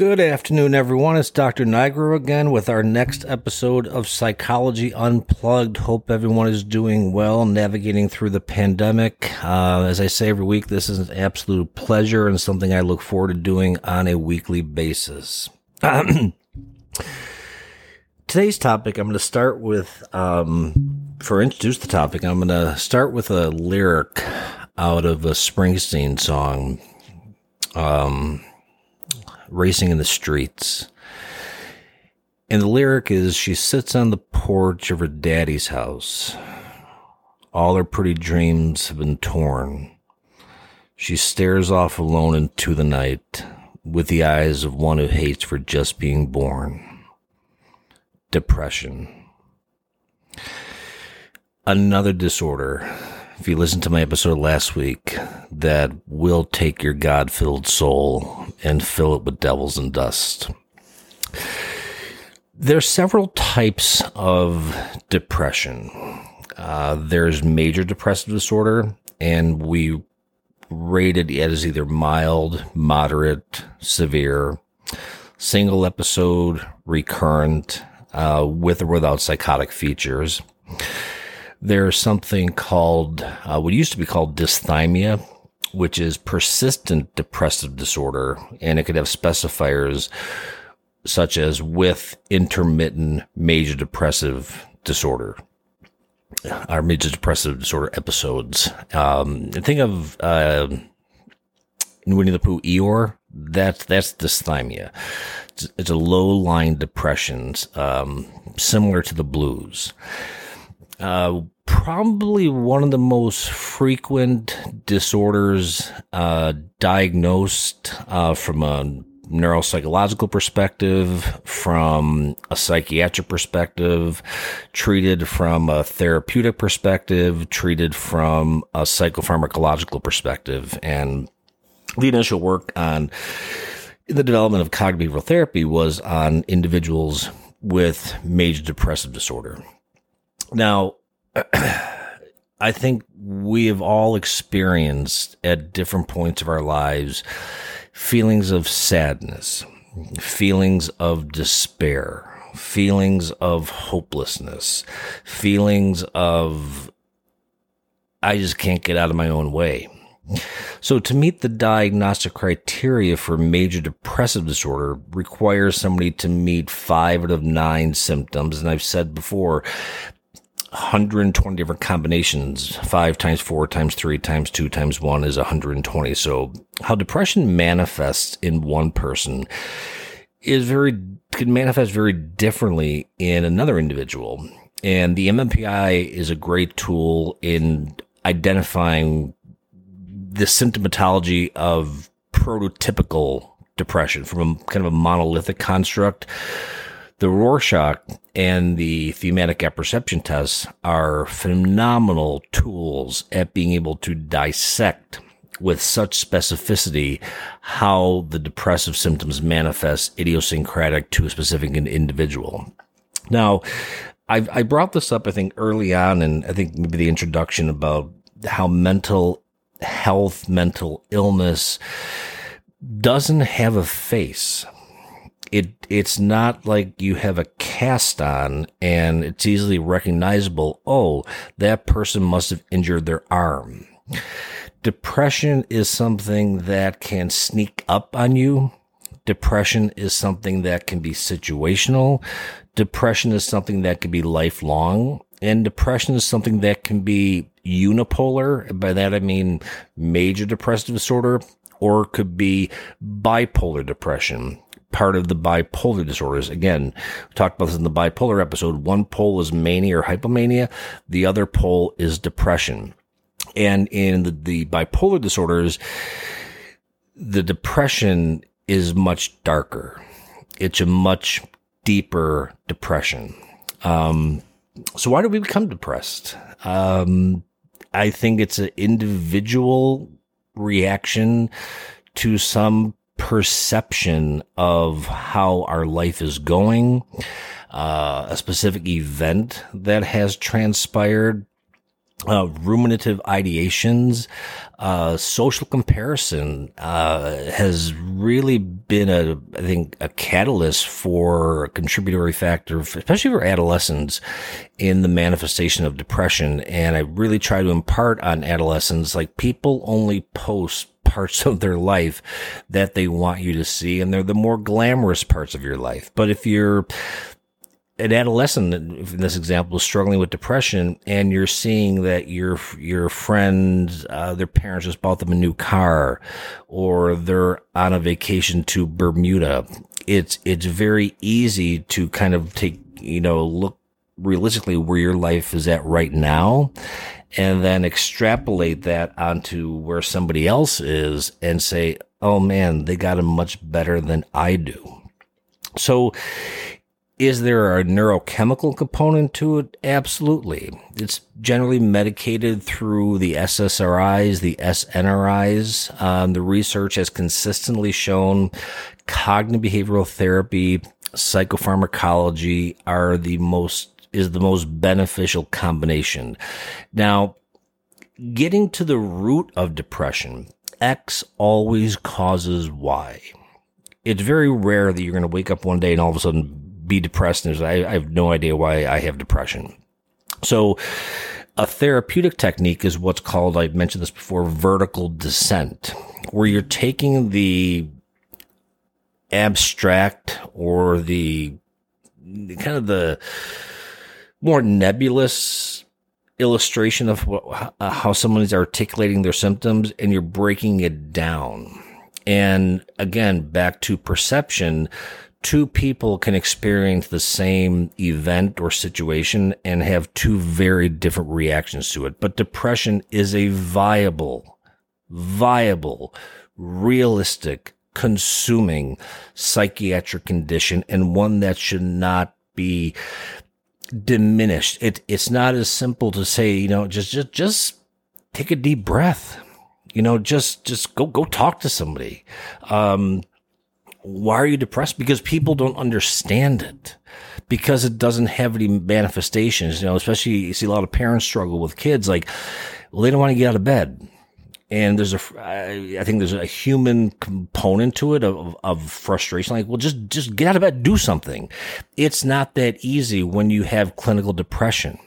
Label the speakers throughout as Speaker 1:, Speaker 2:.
Speaker 1: Good afternoon, everyone. It's Dr. Nigro again with our next episode of Psychology Unplugged. Hope everyone is doing well, navigating through the pandemic. Uh, as I say every week, this is an absolute pleasure and something I look forward to doing on a weekly basis. Today's topic, I'm going to start with, um, for introduce the topic, I'm going to start with a lyric out of a Springsteen song. Um, racing in the streets. And the lyric is She sits on the porch of her daddy's house. All her pretty dreams have been torn. She stares off alone into the night with the eyes of one who hates for just being born. Depression. Another disorder if you listened to my episode last week, that will take your God filled soul and fill it with devils and dust. There's several types of depression. Uh, there's major depressive disorder, and we rate it as either mild, moderate, severe, single episode, recurrent, uh, with or without psychotic features there's something called uh, what used to be called dysthymia, which is persistent depressive disorder, and it could have specifiers such as with intermittent major depressive disorder or major depressive disorder episodes. Um, think of uh, Winnie the Pooh Eeyore. That's that's dysthymia. It's, it's a low line depression, um, similar to the blues. Uh, probably one of the most frequent disorders uh, diagnosed uh, from a neuropsychological perspective, from a psychiatric perspective, treated from a therapeutic perspective, treated from a psychopharmacological perspective. And the initial work on the development of cognitive behavioral therapy was on individuals with major depressive disorder. Now, I think we have all experienced at different points of our lives feelings of sadness, feelings of despair, feelings of hopelessness, feelings of, I just can't get out of my own way. So to meet the diagnostic criteria for major depressive disorder requires somebody to meet five out of nine symptoms. And I've said before, 120 different combinations. Five times four times three times two times one is 120. So how depression manifests in one person is very, can manifest very differently in another individual. And the MMPI is a great tool in identifying the symptomatology of prototypical depression from a kind of a monolithic construct the Rorschach and the thematic apperception tests are phenomenal tools at being able to dissect with such specificity how the depressive symptoms manifest idiosyncratic to a specific individual. Now, i I brought this up, I think, early on, and I think maybe the introduction about how mental health, mental illness doesn't have a face it it's not like you have a cast on and it's easily recognizable. Oh, that person must have injured their arm. Depression is something that can sneak up on you. Depression is something that can be situational. Depression is something that can be lifelong. And depression is something that can be unipolar. By that, I mean major depressive disorder or it could be bipolar depression part of the bipolar disorders. Again, we talked about this in the bipolar episode. One pole is mania or hypomania. The other pole is depression. And in the, the bipolar disorders, the depression is much darker. It's a much deeper depression. Um, so why do we become depressed? Um, I think it's an individual reaction to some perception of how our life is going, uh, a specific event that has transpired. uh, ruminative ideations, uh, social comparison uh, has really been a, I think, a catalyst for a contributory factor, especially for adolescents, in the manifestation of depression. And I really try to impart on adolescents, like people only post parts of their life that they want you to see, and they're the more glamorous parts of your life. But if you're an adolescent in this example is struggling with depression and you're seeing that your your friends uh, their parents just bought them a new car or they're on a vacation to Bermuda it's it's very easy to kind of take you know look realistically where your life is at right now and then extrapolate that onto where somebody else is and say oh man they got it much better than I do so is there a neurochemical component to it? Absolutely. It's generally medicated through the SSRIs, the SNRIs. Um, the research has consistently shown cognitive behavioral therapy, psychopharmacology are the most, is the most beneficial combination. Now, getting to the root of depression, X always causes Y. It's very rare that you're going to wake up one day and all of a sudden be depressed. And I, I have no idea why I have depression. So a therapeutic technique is what's called, I've mentioned this before, vertical descent, where you're taking the abstract or the kind of the more nebulous illustration of uh, how someone is articulating their symptoms and you're breaking it down. And again, back to perception, two people can experience the same event or situation and have two very different reactions to it. But depression is a viable, viable, realistic, consuming psychiatric condition and one that should not be diminished. It, it's not as simple to say, you know, just, just, just take a deep breath. You know, just, just go, go talk to somebody. Um, why are you depressed? Because people don't understand it. Because it doesn't have any manifestations, you know, especially you see a lot of parents struggle with kids like, well, they don't want to get out of bed. And there's a, I think there's a human component to it of, of frustration. Like, well, just, just get out of bed, do something. It's not that easy when you have clinical depression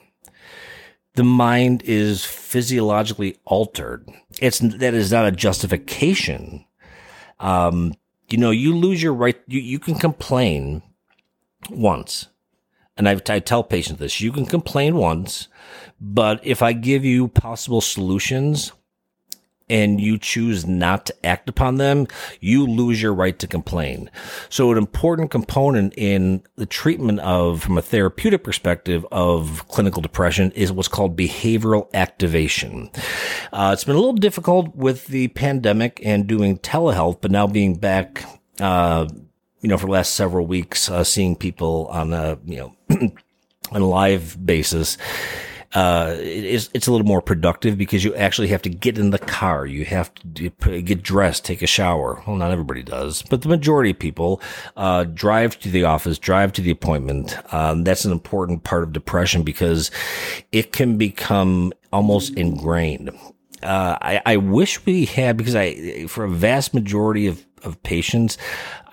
Speaker 1: the mind is physiologically altered. It's that is not a justification. Um, you know, you lose your right. You, you can complain once. And I, I tell patients this, you can complain once, but if I give you possible solutions, and you choose not to act upon them, you lose your right to complain. So an important component in the treatment of, from a therapeutic perspective of clinical depression is what's called behavioral activation. Uh, it's been a little difficult with the pandemic and doing telehealth, but now being back, uh, you know, for the last several weeks, uh, seeing people on a, you know, on a live basis uh, it's, it's a little more productive because you actually have to get in the car. You have to get dressed, take a shower. Well, not everybody does, but the majority of people, uh, drive to the office, drive to the appointment. Um, that's an important part of depression because it can become almost ingrained. Uh, I, I wish we had because I, for a vast majority of, of patients,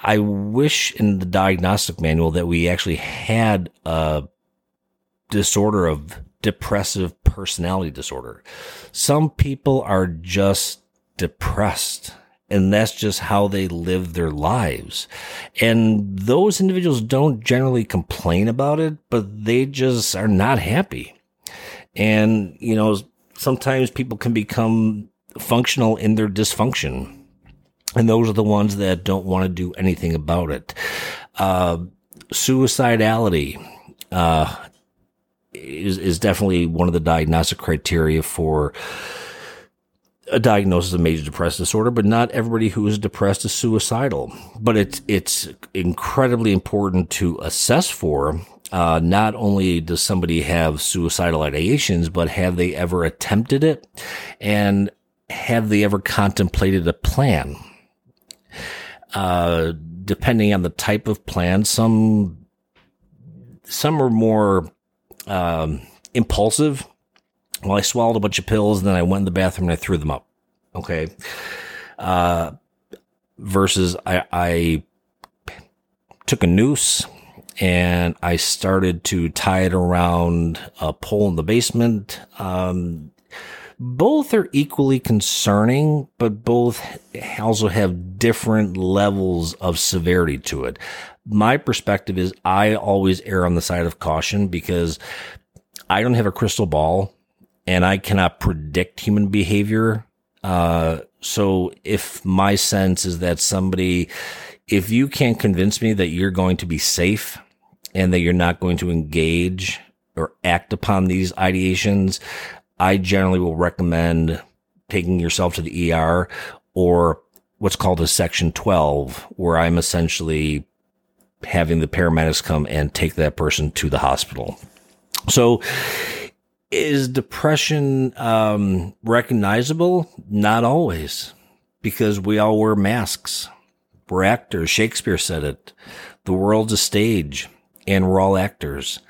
Speaker 1: I wish in the diagnostic manual that we actually had a disorder of depressive personality disorder. Some people are just depressed and that's just how they live their lives. And those individuals don't generally complain about it, but they just are not happy. And, you know, sometimes people can become functional in their dysfunction. And those are the ones that don't want to do anything about it. Uh, suicidality, uh, is, is definitely one of the diagnostic criteria for a diagnosis of major depressive disorder, but not everybody who is depressed is suicidal. But it's it's incredibly important to assess for. Uh, not only does somebody have suicidal ideations, but have they ever attempted it, and have they ever contemplated a plan? Uh, depending on the type of plan, some some are more um, impulsive Well, I swallowed a bunch of pills and then I went in the bathroom and I threw them up. Okay. Uh, versus I, I took a noose and I started to tie it around a pole in the basement. Um, both are equally concerning, but both also have different levels of severity to it. My perspective is I always err on the side of caution because I don't have a crystal ball and I cannot predict human behavior. Uh, so if my sense is that somebody, if you can't convince me that you're going to be safe and that you're not going to engage or act upon these ideations, I generally will recommend taking yourself to the ER or what's called a section 12, where I'm essentially having the paramedics come and take that person to the hospital. So, is depression um, recognizable? Not always, because we all wear masks. We're actors. Shakespeare said it. The world's a stage and we're all actors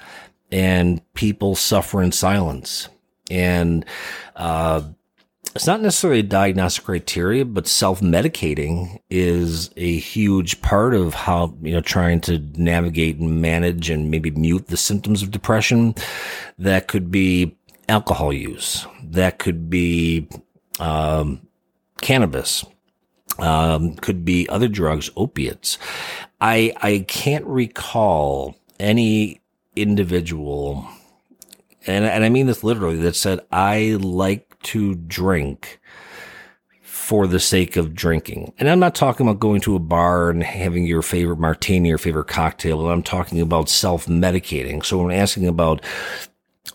Speaker 1: and people suffer in silence. And, uh, it's not necessarily a diagnostic criteria, but self-medicating is a huge part of how, you know, trying to navigate and manage and maybe mute the symptoms of depression. That could be alcohol use. That could be, um, cannabis. Um, could be other drugs, opiates. I, I can't recall any individual, and, and I mean this literally, that said, I like to drink for the sake of drinking. And I'm not talking about going to a bar and having your favorite martini or favorite cocktail. I'm talking about self medicating. So when asking about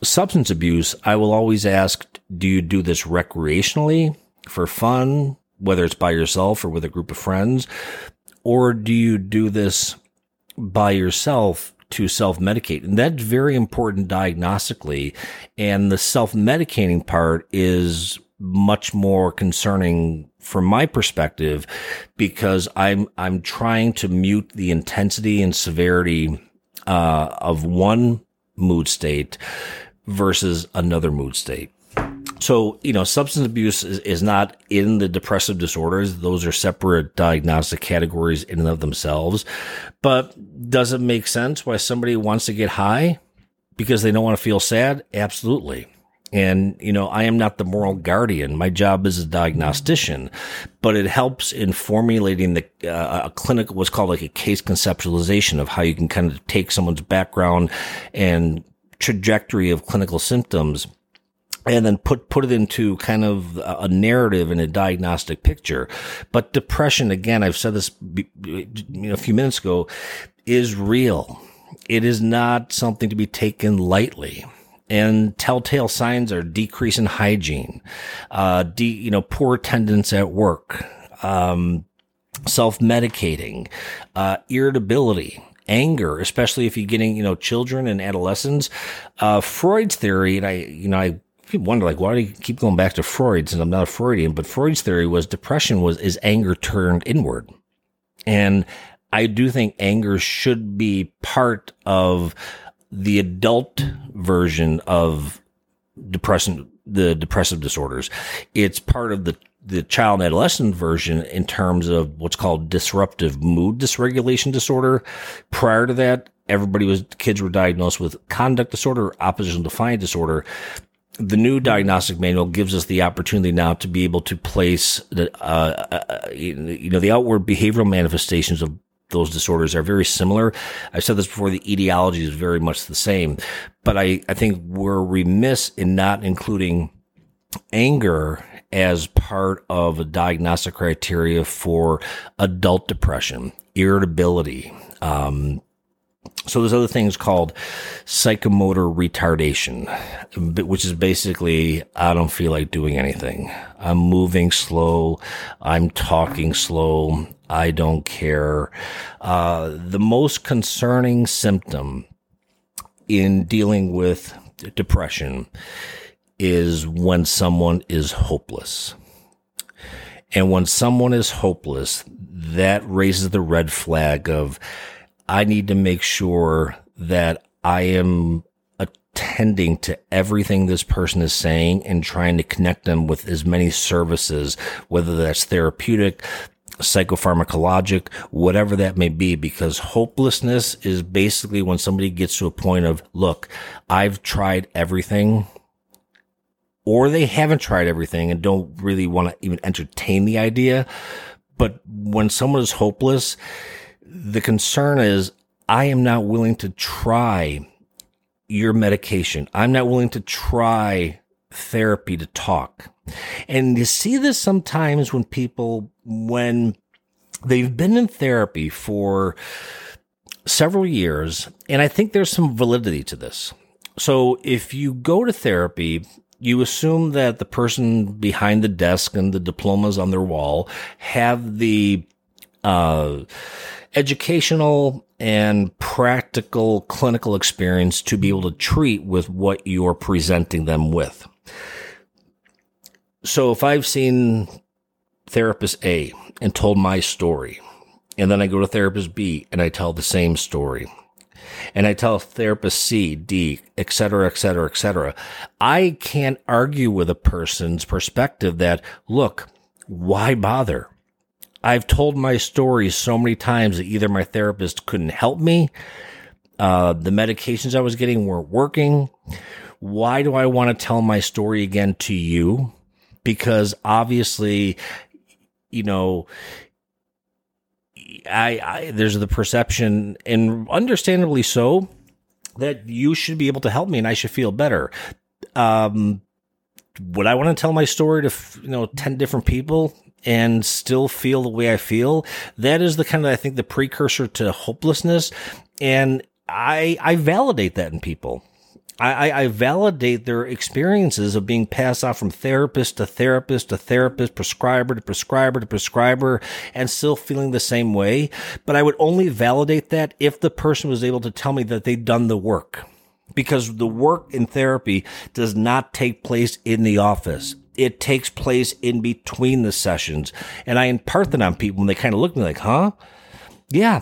Speaker 1: substance abuse, I will always ask, do you do this recreationally for fun, whether it's by yourself or with a group of friends? Or do you do this by yourself to self medicate. And that's very important diagnostically. And the self medicating part is much more concerning from my perspective because I'm, I'm trying to mute the intensity and severity, uh, of one mood state versus another mood state. So, you know, substance abuse is, is not in the depressive disorders. Those are separate diagnostic categories in and of themselves. But does it make sense why somebody wants to get high because they don't want to feel sad? Absolutely. And, you know, I am not the moral guardian. My job is a diagnostician, but it helps in formulating the, uh, a clinical, what's called like a case conceptualization of how you can kind of take someone's background and trajectory of clinical symptoms and then put put it into kind of a narrative and a diagnostic picture. But depression, again, I've said this a few minutes ago, is real. It is not something to be taken lightly. And telltale signs are decrease in hygiene, uh, de- you know, poor attendance at work, um, self-medicating, uh, irritability, anger, especially if you're getting, you know, children and adolescents. Uh, Freud's theory, and I, you know, I people wonder like why do you keep going back to Freud since I'm not a Freudian, but Freud's theory was depression was is anger turned inward. And I do think anger should be part of the adult version of depression the depressive disorders. It's part of the the child and adolescent version in terms of what's called disruptive mood dysregulation disorder. Prior to that, everybody was kids were diagnosed with conduct disorder, oppositional defiant disorder the new diagnostic manual gives us the opportunity now to be able to place the, uh, uh, you know, the outward behavioral manifestations of those disorders are very similar. I've said this before. The etiology is very much the same, but I, I think we're remiss in not including anger as part of a diagnostic criteria for adult depression, irritability, um, so there's other things called psychomotor retardation, which is basically, I don't feel like doing anything. I'm moving slow. I'm talking slow. I don't care. Uh, the most concerning symptom in dealing with depression is when someone is hopeless. And when someone is hopeless, that raises the red flag of, I need to make sure that I am attending to everything this person is saying and trying to connect them with as many services, whether that's therapeutic, psychopharmacologic, whatever that may be, because hopelessness is basically when somebody gets to a point of, look, I've tried everything or they haven't tried everything and don't really want to even entertain the idea. But when someone is hopeless, the concern is I am not willing to try your medication. I'm not willing to try therapy to talk. And you see this sometimes when people, when they've been in therapy for several years, and I think there's some validity to this. So if you go to therapy, you assume that the person behind the desk and the diplomas on their wall have the uh, educational and practical clinical experience to be able to treat with what you're presenting them with. So if I've seen therapist A and told my story, and then I go to therapist B and I tell the same story, and I tell therapist C, D, et cetera, et cetera, et cetera, I can't argue with a person's perspective that, look, why bother? I've told my story so many times that either my therapist couldn't help me, uh, the medications I was getting weren't working. Why do I want to tell my story again to you? Because obviously, you know, I, I there's the perception, and understandably so, that you should be able to help me and I should feel better. Um, would I want to tell my story to you know ten different people? And still feel the way I feel. That is the kind of, I think, the precursor to hopelessness. And I, I validate that in people. I, I, validate their experiences of being passed off from therapist to therapist to therapist, prescriber to prescriber to prescriber, and still feeling the same way. But I would only validate that if the person was able to tell me that they'd done the work. Because the work in therapy does not take place in the office it takes place in between the sessions. And I impart that on people and they kind of look at me like, huh? Yeah.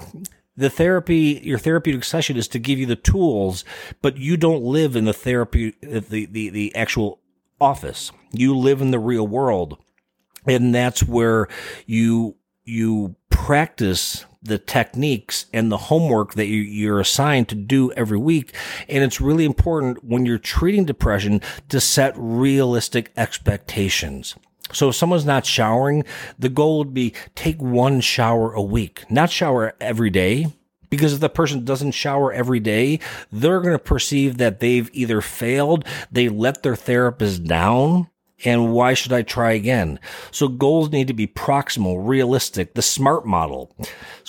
Speaker 1: The therapy, your therapeutic session is to give you the tools, but you don't live in the therapy, the, the, the actual office. You live in the real world. And that's where you, you practice the techniques and the homework that you're assigned to do every week. And it's really important when you're treating depression to set realistic expectations. So if someone's not showering, the goal would be take one shower a week, not shower every day. Because if the person doesn't shower every day, they're going to perceive that they've either failed, they let their therapist down, and why should I try again? So goals need to be proximal, realistic, the SMART model.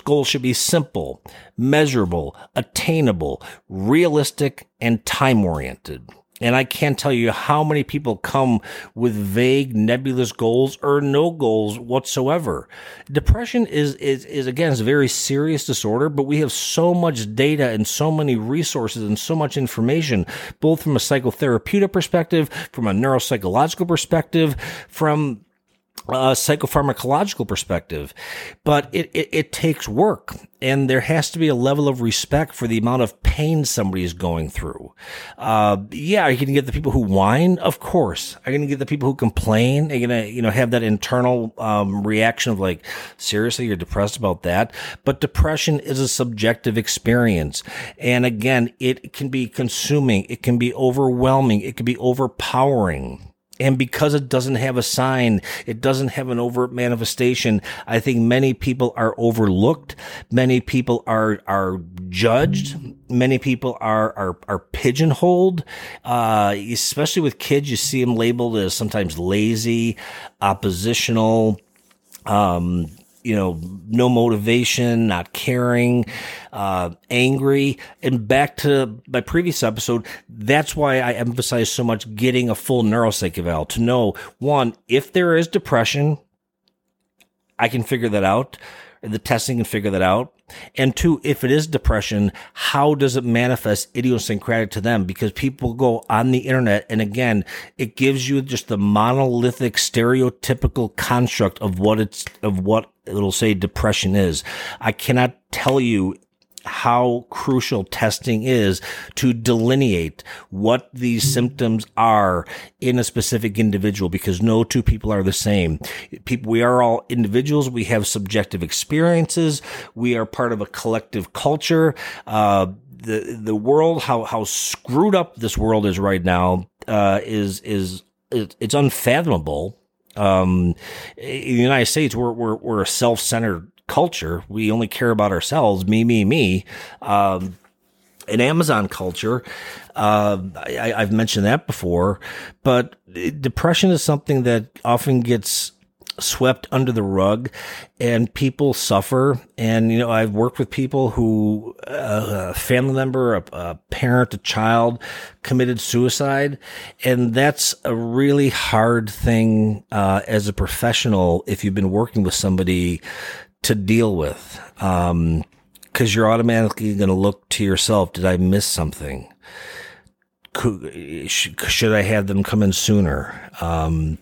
Speaker 1: Goals should be simple, measurable, attainable, realistic, and time oriented. And I can't tell you how many people come with vague, nebulous goals or no goals whatsoever. Depression is, is, is again, is a very serious disorder, but we have so much data and so many resources and so much information, both from a psychotherapeutic perspective, from a neuropsychological perspective, from a psychopharmacological perspective, but it, it, it, takes work and there has to be a level of respect for the amount of pain somebody is going through. Uh, yeah, you going to get the people who whine? Of course. Are going to get the people who complain? Are going to, you know, have that internal, um, reaction of like, seriously, you're depressed about that? But depression is a subjective experience. And again, it can be consuming. It can be overwhelming. It can be overpowering. And because it doesn't have a sign, it doesn't have an overt manifestation. I think many people are overlooked. Many people are, are judged. Many people are, are, are pigeonholed. Uh, especially with kids, you see them labeled as sometimes lazy, oppositional, um, you know, no motivation, not caring, uh, angry. And back to my previous episode, that's why I emphasize so much getting a full neuropsych eval to know one, if there is depression, I can figure that out. The testing can figure that out. And two, if it is depression, how does it manifest idiosyncratic to them? Because people go on the internet and again, it gives you just the monolithic stereotypical construct of what it's, of what it'll say depression is. I cannot tell you how crucial testing is to delineate what these symptoms are in a specific individual because no two people are the same. People, we are all individuals. We have subjective experiences. We are part of a collective culture. Uh, the, the world, how, how screwed up this world is right now, uh, is, is, it's unfathomable. Um, in the United States, we're, we're, we're a self-centered culture. We only care about ourselves, me, me, me. Um, an Amazon culture. Uh, I, have mentioned that before, but depression is something that often gets swept under the rug and people suffer. And, you know, I've worked with people who, uh, a family member, a, a, parent, a child committed suicide. And that's a really hard thing, uh, as a professional if you've been working with somebody to deal with. Um, cause you're automatically going to look to yourself. Did I miss something? Could, should I have them come in sooner? Um,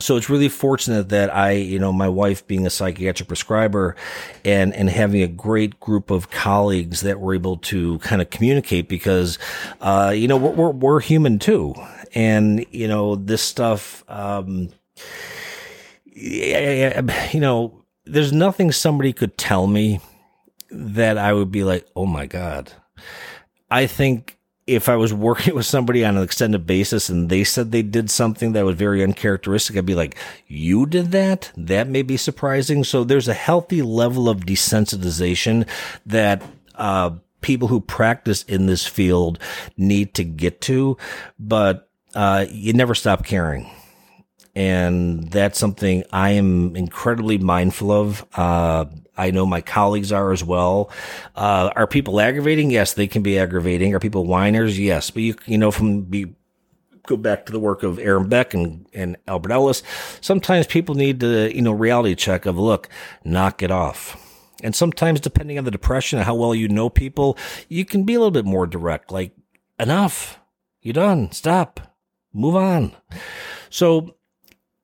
Speaker 1: so it's really fortunate that I, you know, my wife being a psychiatric prescriber and, and having a great group of colleagues that were able to kind of communicate because, uh, you know, we're, we're, we're human too. And, you know, this stuff, um, you know, there's nothing somebody could tell me that I would be like, oh my God. I think if I was working with somebody on an extended basis and they said they did something that was very uncharacteristic, I'd be like, you did that? That may be surprising. So there's a healthy level of desensitization that, uh, people who practice in this field need to get to, but, uh, you never stop caring and that's something I am incredibly mindful of. Uh, I know my colleagues are as well. Uh, are people aggravating? Yes, they can be aggravating. Are people whiners? Yes, but you you know from be go back to the work of Aaron Beck and, and Albert Ellis. Sometimes people need to, you know, reality check of look, knock it off. And sometimes depending on the depression and how well you know people, you can be a little bit more direct, like enough. You done. Stop. Move on. So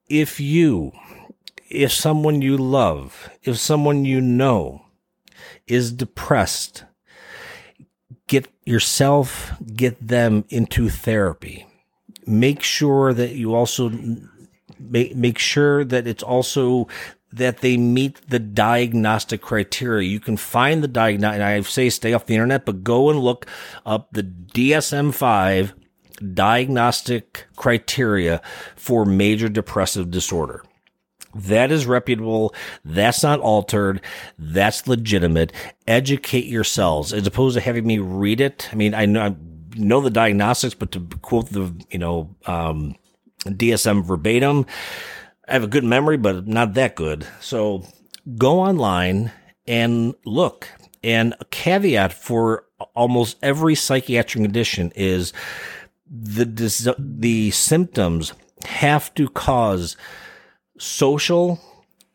Speaker 1: if you, if someone you love, if someone you know is depressed, get yourself, get them into therapy. Make sure that you also make, make sure that it's also that they meet the diagnostic criteria. You can find the diagnostic, I say stay off the internet, but go and look up the DSM 5 diagnostic criteria for major depressive disorder. That is reputable. That's not altered. That's legitimate. Educate yourselves as opposed to having me read it. I mean, I know, I know the diagnostics, but to quote the, you know, um, DSM verbatim, I have a good memory, but not that good. So go online and look. And a caveat for almost every psychiatric condition is the the symptoms have to cause social,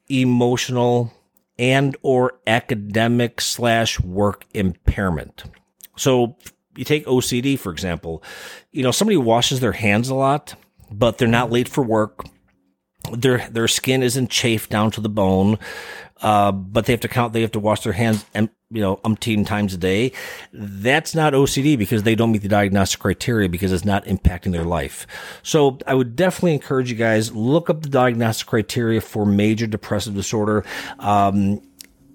Speaker 1: emotional, and or academic slash work impairment. So you take OCD, for example, you know, somebody washes their hands a lot, but they're not late for work. Their, their skin isn't chafed down to the bone. Uh, but they have to count, they have to wash their hands and, you know, umpteen times a day. That's not OCD because they don't meet the diagnostic criteria because it's not impacting their life. So I would definitely encourage you guys, look up the diagnostic criteria for major depressive disorder. Um,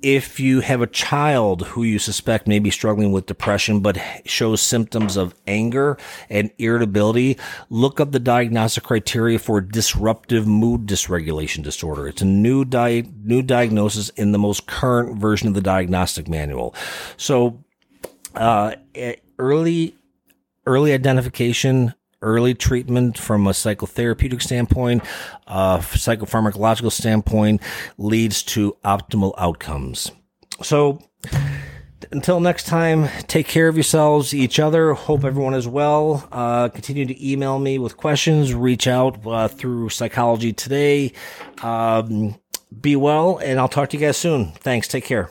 Speaker 1: if you have a child who you suspect may be struggling with depression but shows symptoms of anger and irritability, look up the diagnostic criteria for disruptive mood dysregulation disorder. It's a new di- new diagnosis in the most current version of the diagnostic manual. So, uh, early early identification early treatment from a psychotherapeutic standpoint, uh, psychopharmacological standpoint leads to optimal outcomes. So, until next time, take care of yourselves, each other. Hope everyone is well. Uh, continue to email me with questions. Reach out uh, through Psychology Today. Um, be well, and I'll talk to you guys soon. Thanks. Take care.